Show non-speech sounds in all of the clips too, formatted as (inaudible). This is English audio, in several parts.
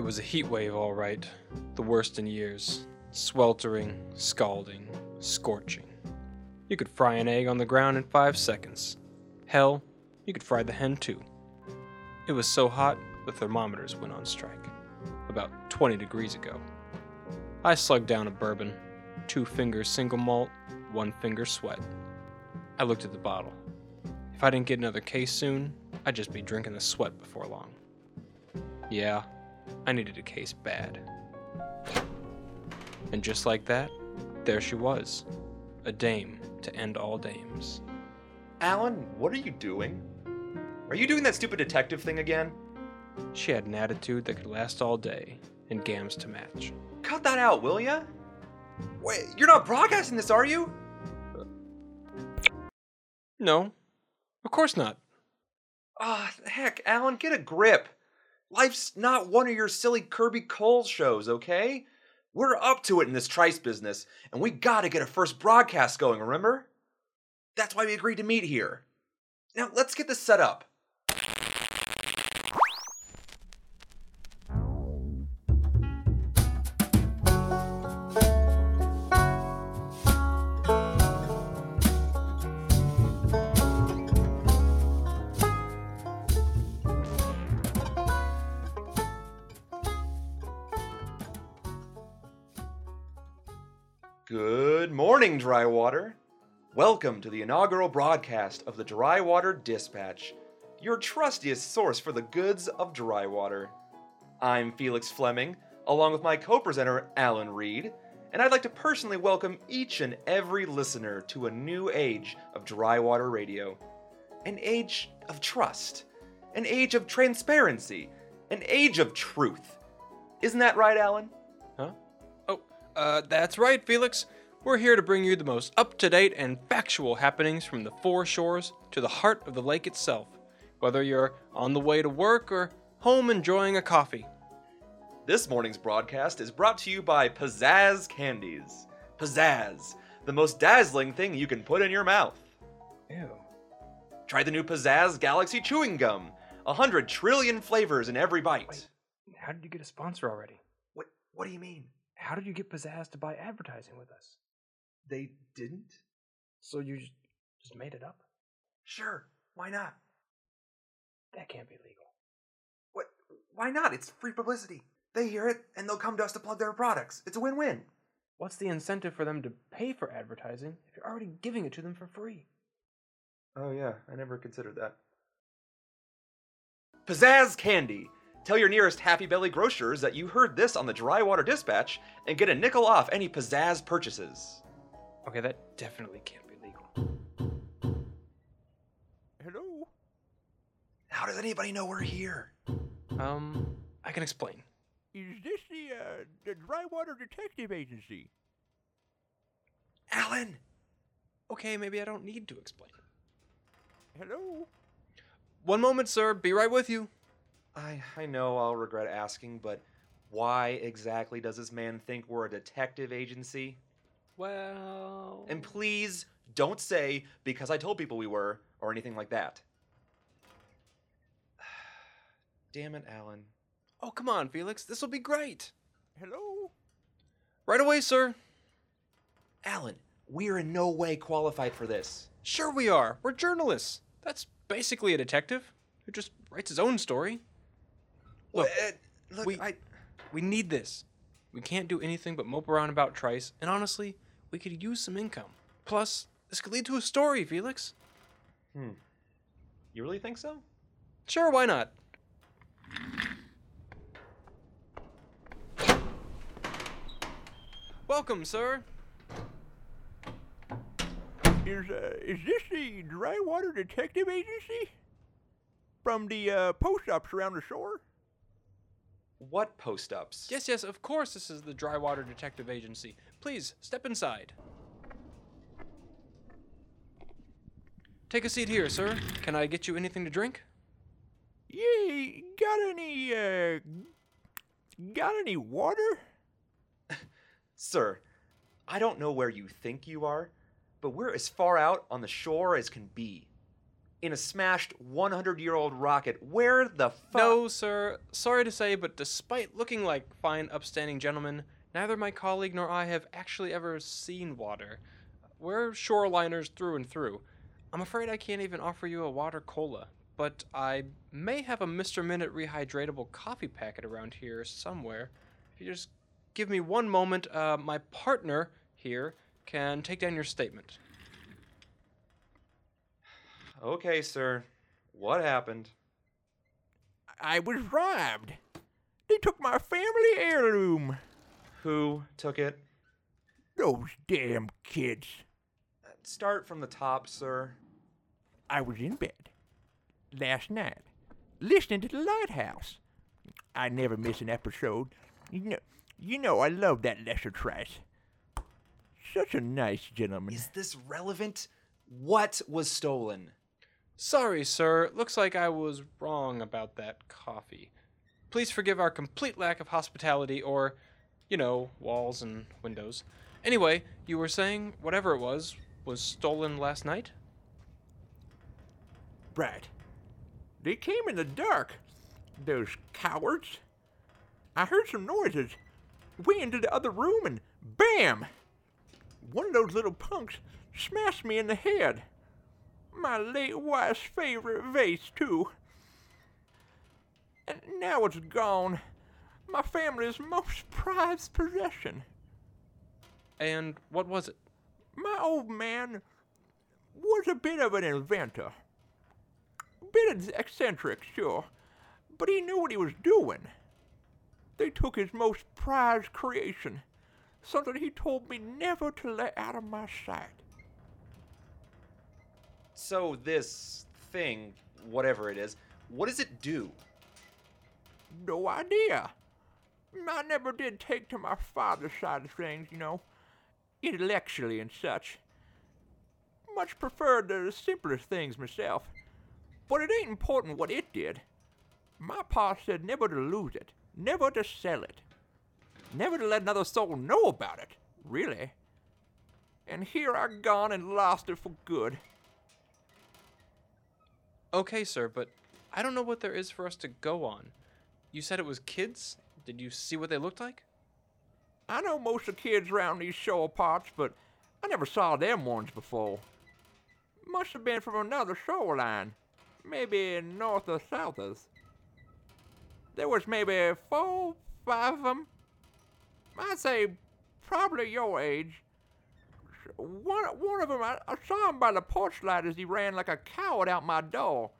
It was a heat wave, all right. The worst in years. Sweltering, scalding, scorching. You could fry an egg on the ground in five seconds. Hell, you could fry the hen too. It was so hot, the thermometers went on strike. About 20 degrees ago. I slugged down a bourbon. Two fingers single malt, one finger sweat. I looked at the bottle. If I didn't get another case soon, I'd just be drinking the sweat before long. Yeah, I needed a case bad. And just like that, there she was. A dame to end all dames. Allan, what are you doing? Are you doing that stupid detective thing again? She had an attitude that could last all day, and gams to match. Cut that out, will ya? Wait, you're not broadcasting this, are you? No, of course not. Ah, heck, Allan, get a grip. Life's not one of your silly Kirby Cole shows, okay? We're up to it in this trice business, and we gotta get a first broadcast going, remember? That's why we agreed to meet here. Now, let's get this set up. Morning, Drywater. Welcome to the inaugural broadcast of the Drywater Dispatch, your trustiest source for the goods of Drywater. I'm Felix Fleming, along with my co presenter, Allan Reed, and I'd like to personally welcome each and every listener to a new age of Drywater Radio. An age of trust, an age of transparency, an age of truth. Isn't that right, Allan? Huh? Oh, uh, that's right, Felix. We're here to bring you the most up to date and factual happenings from the four shores to the heart of the lake itself, whether you're on the way to work or home enjoying a coffee. This morning's broadcast is brought to you by Pizzazz Candies. Pizzazz, the most dazzling thing you can put in your mouth. Ew. Try the new Pizzazz Galaxy Chewing Gum. A hundred trillion flavors in every bite. Wait. How did you get a sponsor already? What, what do you mean? How did you get Pizzazz to buy advertising with us? They didn't? So you just, just made it up? Sure, why not? That can't be legal. What? Why not? It's free publicity. They hear it and they'll come to us to plug their products. It's a win win. What's the incentive for them to pay for advertising if you're already giving it to them for free? Oh, yeah, I never considered that. Pizzazz Candy. Tell your nearest Happy Belly grocers that you heard this on the Drywater Dispatch and get a nickel off any Pizzazz purchases. Okay, that definitely can't be legal. Hello? How does anybody know we're here? Um, I can explain. Is this the, uh, the Drywater Detective Agency? Allan! Okay, maybe I don't need to explain. Hello? One moment, sir. Be right with you. I, I know I'll regret asking, but why exactly does this man think we're a detective agency? Well. And please don't say because I told people we were or anything like that. (sighs) Damn it, Allan. Oh, come on, Felix. This will be great. Hello? Right away, sir. Allan, we're in no way qualified for this. Sure, we are. We're journalists. That's basically a detective who just writes his own story. Look, Uh, look, we- I we need this. We can't do anything but mope around about Trice, and honestly, we could use some income. Plus, this could lead to a story, Felix. Hmm. You really think so? Sure, why not? Welcome, sir. Is, uh, is this the Drywater Detective Agency? From the, uh, post ups around the shore? What post ups? Yes, yes, of course, this is the Drywater Detective Agency. Please, step inside. Take a seat here, sir. Can I get you anything to drink? Yeah, got any, uh, got any water? (laughs) Sir, I don't know where you think you are, but we're as far out on the shore as can be. In a smashed 100 year old rocket. Where the fuck? No, sir. Sorry to say, but despite looking like fine, upstanding gentlemen, neither my colleague nor I have actually ever seen water. We're shoreliners through and through. I'm afraid I can't even offer you a water cola, but I may have a Mr. Minute rehydratable coffee packet around here somewhere. If you just give me one moment, uh, my partner here can take down your statement. Okay, sir. What happened? I was robbed. They took my family heirloom. Who took it? Those damn kids. Start from the top, sir. I was in bed last night, listening to the lighthouse. I never miss an episode. You know, you know I love that Lester Trice. Such a nice gentleman. Is this relevant? What was stolen? Sorry, sir. Looks like I was wrong about that coffee. Please forgive our complete lack of hospitality or, you know, walls and windows. Anyway, you were saying whatever it was was stolen last night? Right. They came in the dark. Those cowards. I heard some noises. Went into the other room and bam! One of those little punks smashed me in the head. My late wife's favorite vase, too. And now it's gone. My family's most prized possession. And what was it? My old man was a bit of an inventor. A bit eccentric, sure, but he knew what he was doing. They took his most prized creation, something he told me never to let out of my sight. So, this thing, whatever it is, what does it do? No idea. I never did take to my father's side of things, you know, intellectually and such. Much preferred the simplest things myself. But it ain't important what it did. My pa said never to lose it, never to sell it, never to let another soul know about it, really. And here I gone and lost it for good. Okay, sir, but I don't know what there is for us to go on. You said it was kids? Did you see what they looked like? I know most of the kids around these shore parts, but I never saw them ones before. Must have been from another shoreline, maybe north or south of us. There was maybe four, five of them. I'd say probably your age. One, one of them, I, I saw him by the porch light as he ran like a coward out my door.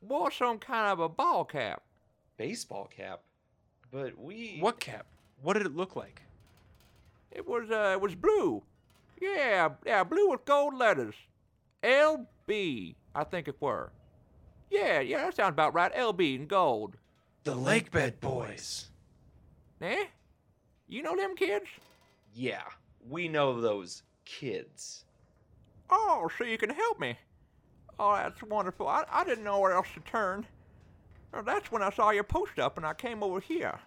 Wore some kind of a ball cap. Baseball cap. But we. What cap? What did it look like? It was uh, it was blue. Yeah, yeah, blue with gold letters. L B, I think it were. Yeah, yeah, that sounds about right. L B in gold. The Lakebed Boys. Eh? You know them kids? Yeah, we know those kids. Oh, so you can help me. Oh, that's wonderful. I, I didn't know where else to turn. Well, that's when I saw your post up and I came over here.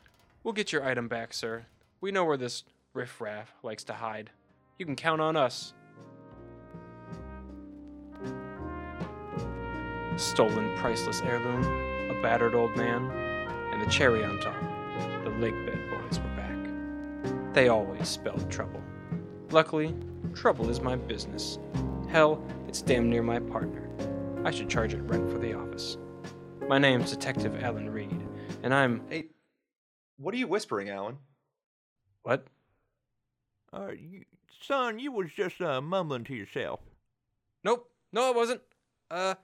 We'll get your item back, sir. We know where this riffraff likes to hide. You can count on us. Stolen priceless heirloom, a battered old man, and the cherry on top. The Lakebed Boys were back. They always spelled trouble. Luckily, trouble is my business. Hell, it's damn near my partner. I should charge it rent for the office. My name's Detective Allan Reed, and I'm. Hey, what are you whispering, Allan? What? Uh, you, son, you was just uh, mumbling to yourself. Nope, no, I wasn't. Uh,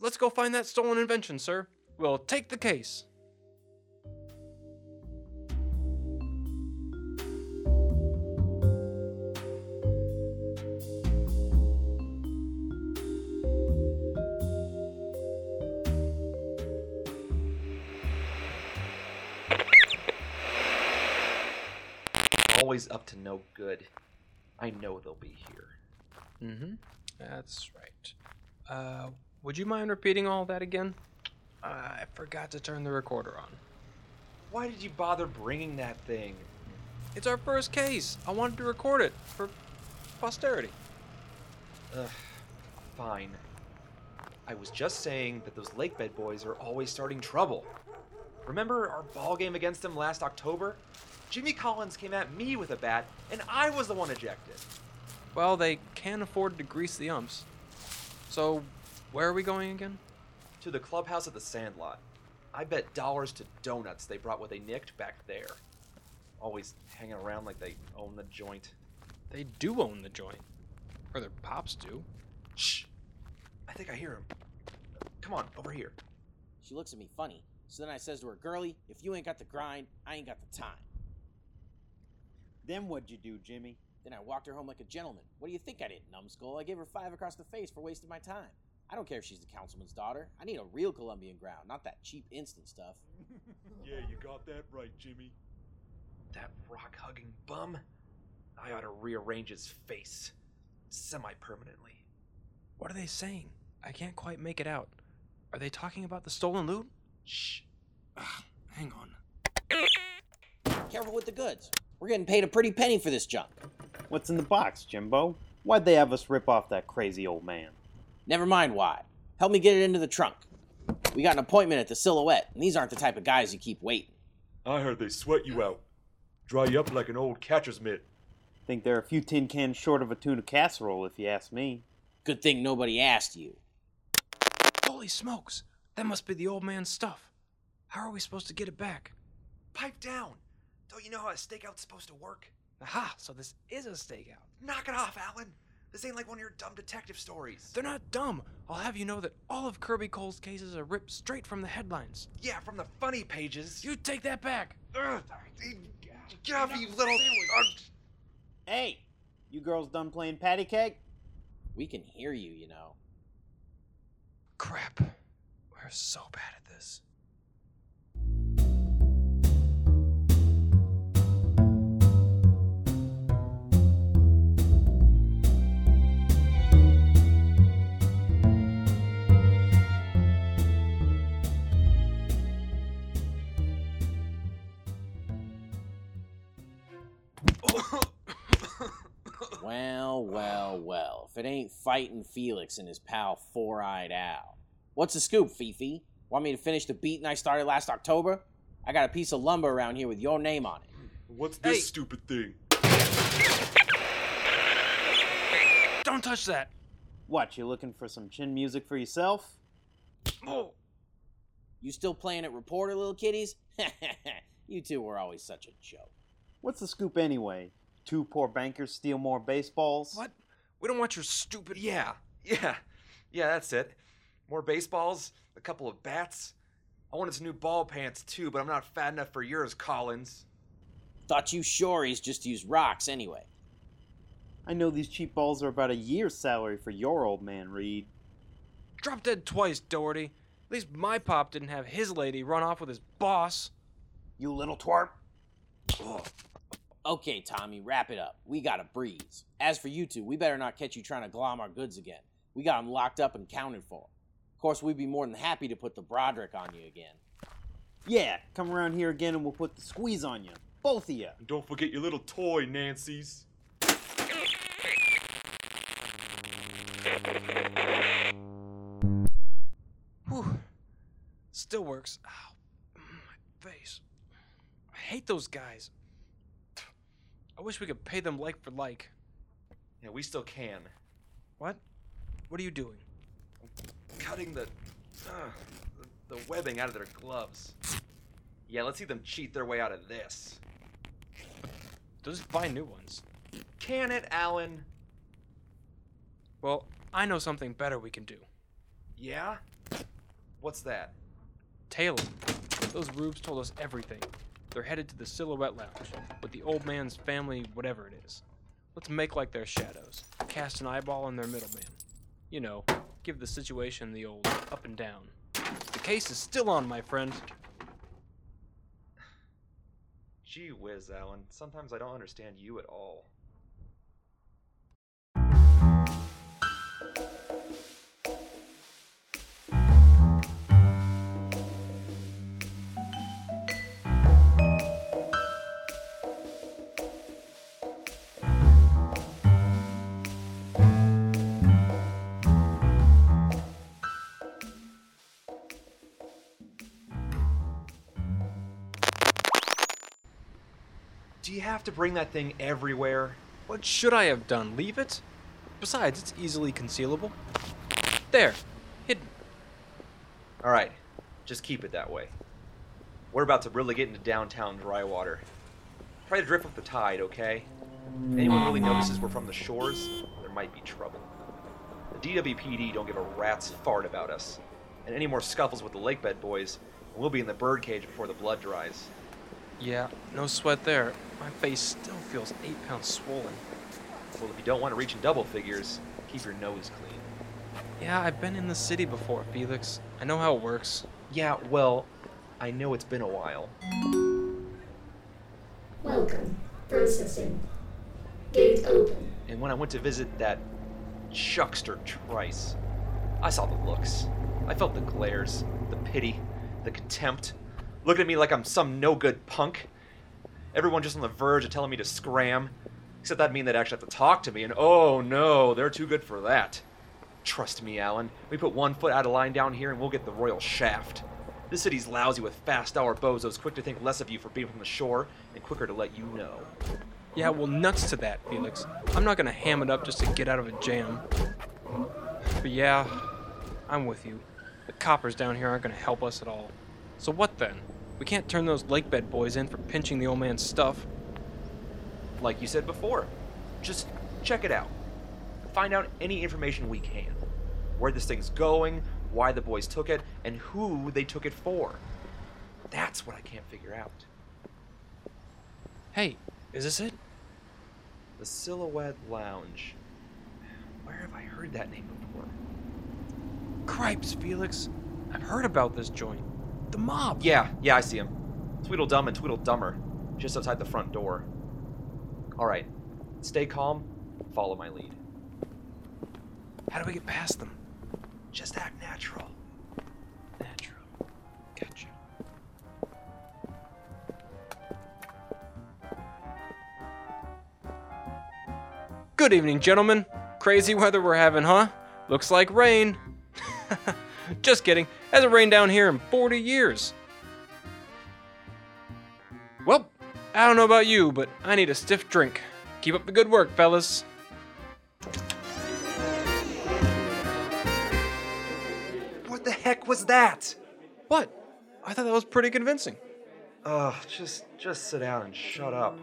let's go find that stolen invention, sir. We'll take the case. Always up to no good. I know they'll be here. Mm-hmm. That's right. Uh, would you mind repeating all that again? Uh, I forgot to turn the recorder on. Why did you bother bringing that thing? It's our first case. I wanted to record it for posterity. Ugh, fine. I was just saying that those Lakebed boys are always starting trouble. Remember our ball game against them last October? Jimmy Collins came at me with a bat, and I was the one ejected. Well, they can afford to grease the umps. So, where are we going again? To the clubhouse at the Sandlot. I bet dollars to donuts they brought what they nicked back there. Always hanging around like they own the joint. They do own the joint. Or their pops do. Shh! I think I hear him. Come on, over here. She looks at me funny. So then I says to her, Girlie, if you ain't got the grind, I ain't got the time. Then what'd you do, Jimmy? Then I walked her home like a gentleman. What do you think I did, numbskull? I gave her five across the face for wasting my time. I don't care if she's the councilman's daughter. I need a real Colombian ground, not that cheap instant stuff. (laughs) Yeah, you got that right, Jimmy. That rock hugging bum. I ought to rearrange his face. Semi permanently. What are they saying? I can't quite make it out. Are they talking about the stolen loot? Shh. Ugh, hang on. Careful with the goods. We're getting paid a pretty penny for this junk. What's in the box, Jimbo? Why'd they have us rip off that crazy old man? Never mind why. Help me get it into the trunk. We got an appointment at the Silhouette, and these aren't the type of guys you keep waiting. I heard they sweat you out. Dry you up like an old catcher's mitt. Think they're a few tin cans short of a tuna casserole, if you ask me. Good thing nobody asked you. Holy smokes! That must be the old man's stuff. How are we supposed to get it back? Pipe down. Don't you know how a stakeout's supposed to work? Aha, so this is a stakeout. Knock it off, Allan. This ain't like one of your dumb detective stories. They're not dumb. I'll have you know that all of Kirby Cole's cases are ripped straight from the headlines. Yeah, from the funny pages. You take that back. Ugh. Get off, you little. Ugh. Uh, hey, you girls done playing patty cake? We can hear you, you know. Crap. We're so bad at this. Well, well, well. If it ain't fighting Felix and his pal Four Eyed Al. What's the scoop, Fifi? Want me to finish the beating I started last October? I got a piece of lumber around here with your name on it. What's this Hey. stupid thing? Don't touch that. What, you looking for some chin music for yourself? Oh, You still playing at reporter, little kiddies? (laughs) you two were always such a joke. What's the scoop anyway? Two poor bankers steal more baseballs? what? We don't want your stupid. Yeah, yeah, yeah, that's it. More baseballs, a couple of bats. I wanted some new ball pants too, but I'm not fat enough for yours, Collins. Thought you shories just used rocks anyway. I know these cheap balls are about a year's salary for your old man, Reed. Drop dead twice, Doherty. At least my pop didn't have his lady run off with his boss. You little twerp. Okay, Tommy, wrap it up. We got a breeze. As for you two, we better not catch you trying to glom our goods again. We got 'em locked up and counted for. Of course, we'd be more than happy to put the Broderick on you again. Yeah, come around here again and we'll put the squeeze on you. Both of you. And don't forget your little toy, Nancy's. Whew. Still works. Ow. My face. I hate those guys. I wish we could pay them like for like. Yeah, we still can. What? What are you doing? Cutting the, uh, the, webbing out of their gloves. Yeah, let's see them cheat their way out of this. Just buy new ones. Can it, Allan? Well, I know something better we can do. Yeah? What's that? Taylor. Those rubes told us everything. They're headed to the Silhouette Lounge with the old man's family, whatever it is. Let's make like their shadows. Cast an eyeball on their middleman. You know, give the situation the old up and down. The case is still on, my friend. (sighs) Gee whiz, Allan. Sometimes I don't understand you at all. Do you have to bring that thing everywhere? What should I have done? Leave it? Besides, it's easily concealable. There, hidden. All right, just keep it that way. We're about to really get into downtown Drywater. Try to drift with the tide, okay? If anyone really notices we're from the shores, there might be trouble. The DWPD don't give a rat's fart about us. And any more scuffles with the Lakebed boys, we'll be in the birdcage before the blood dries. Yeah, no sweat there. My face still feels eight pounds swollen. Well, if you don't want to reach in double figures, keep your nose clean. Yeah, I've been in the city before, Felix. I know how it works. Yeah, well, I know it's been a while. Welcome. Processing. Gate open. And when I went to visit that shuckster Trice, I saw the looks. I felt the glares, the pity, the contempt. Looking at me like I'm some no good punk. Everyone just on the verge of telling me to scram. Except that mean they'd actually have to talk to me, and oh no, they're too good for that. Trust me, Allan. We put one foot out of line down here and we'll get the royal shaft. This city's lousy with fast hour bozos quick to think less of you for being from the shore and quicker to let you know. Yeah, well, nuts to that, Felix. I'm not gonna ham it up just to get out of a jam. But yeah, I'm with you. The coppers down here aren't gonna help us at all. So what then? We can't turn those lakebed boys in for pinching the old man's stuff. Like you said before, just check it out. Find out any information we can. Where this thing's going, why the boys took it, and who they took it for. That's what I can't figure out. Hey, is this it? The Silhouette Lounge. Where have I heard that name before? Cripes, Felix. I've heard about this joint. The mob. Yeah, yeah, I see him. Tweedledum and Tweedledummer, just outside the front door. Alright, stay calm, follow my lead. How do we get past them? Just act natural. Natural. Gotcha. Good evening, gentlemen. Crazy weather we're having, huh? Looks like rain. (laughs) Just kidding. Hasn't rained down here in 40 years. Well, I don't know about you, but I need a stiff drink. Keep up the good work, fellas. What the heck was that? What? I thought that was pretty convincing. Ugh, just just sit down and shut up.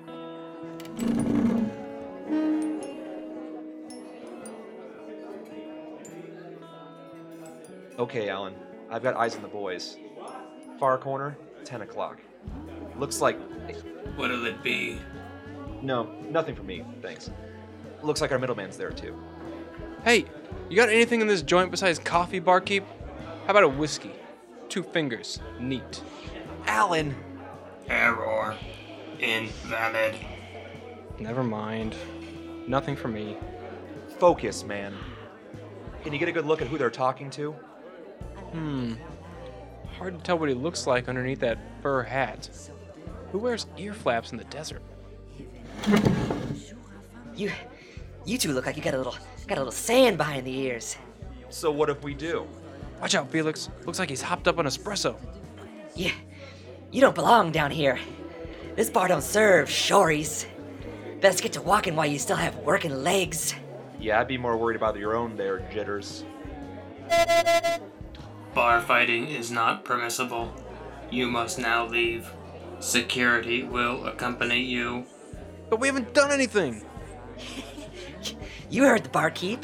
Okay, Allan. I've got eyes on the boys. Far corner, 10 o'clock. Looks like. What'll it be? No, nothing for me, thanks. Looks like our middleman's there too. Hey, you got anything in this joint besides coffee, barkeep? How about a whiskey? Two fingers. Neat. Allan! Error. Invalid. Never mind. Nothing for me. Focus, man. Can you get a good look at who they're talking to? Hmm. Hard to tell what he looks like underneath that fur hat. Who wears ear flaps in the desert? You, you two look like you got a little, got a little sand behind the ears. So what if we do? Watch out, Felix. Looks like he's hopped up on espresso. You, you don't belong down here. This bar don't serve shories. Best get to walking while you still have working legs. Yeah, I'd be more worried about your own there, jitters. Bar fighting is not permissible. You must now leave. Security will accompany you. But we haven't done anything. (laughs) You heard the barkeep.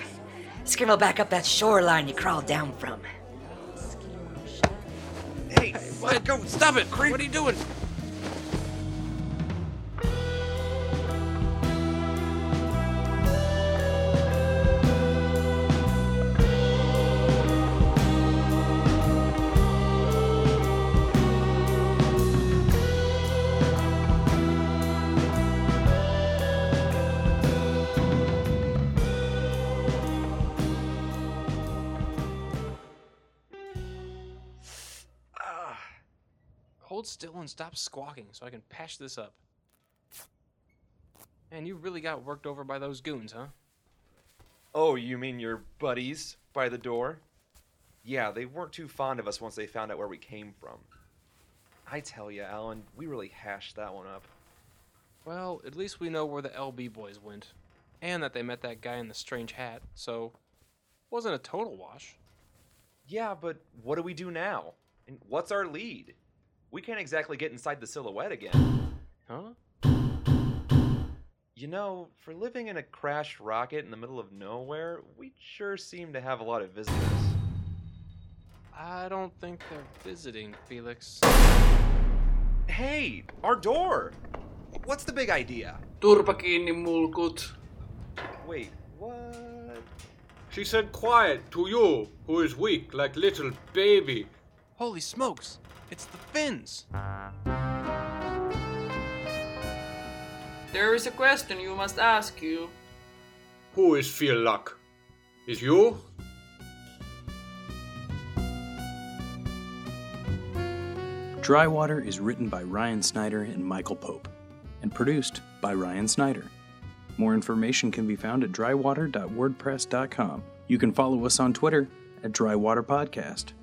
Scribble back up that shoreline you crawled down from. Hey, What? Go! Stop it! What are you doing? Stop squawking so I can patch this up. Man, you really got worked over by those goons, huh? Oh, you mean your buddies by the door? Yeah, they weren't too fond of us once they found out where we came from. I tell you, Allan, we really hashed that one up. Well, at least we know where the LB boys went. And that they met that guy in the strange hat, so wasn't a total wash. Yeah, but what do we do now? And what's our lead? We can't exactly get inside the silhouette again. (sighs) Huh? You know, for living in a crashed rocket in the middle of nowhere, we sure seem to have a lot of visitors. I don't think they're visiting, Felix. Hey, our door! What's the big idea? Turpa kiinni mulkut. Wait, what? She said quiet to you, who is weak like little baby. Holy smokes! It's the Finns! There is a question you must ask you. Who is feel luck? Is you? Drywater is written by Ryan Snyder and Michael Pope, and produced by Ryan Snyder. More information can be found at drywater.wordpress.com. You can follow us on Twitter at Drywater Podcast.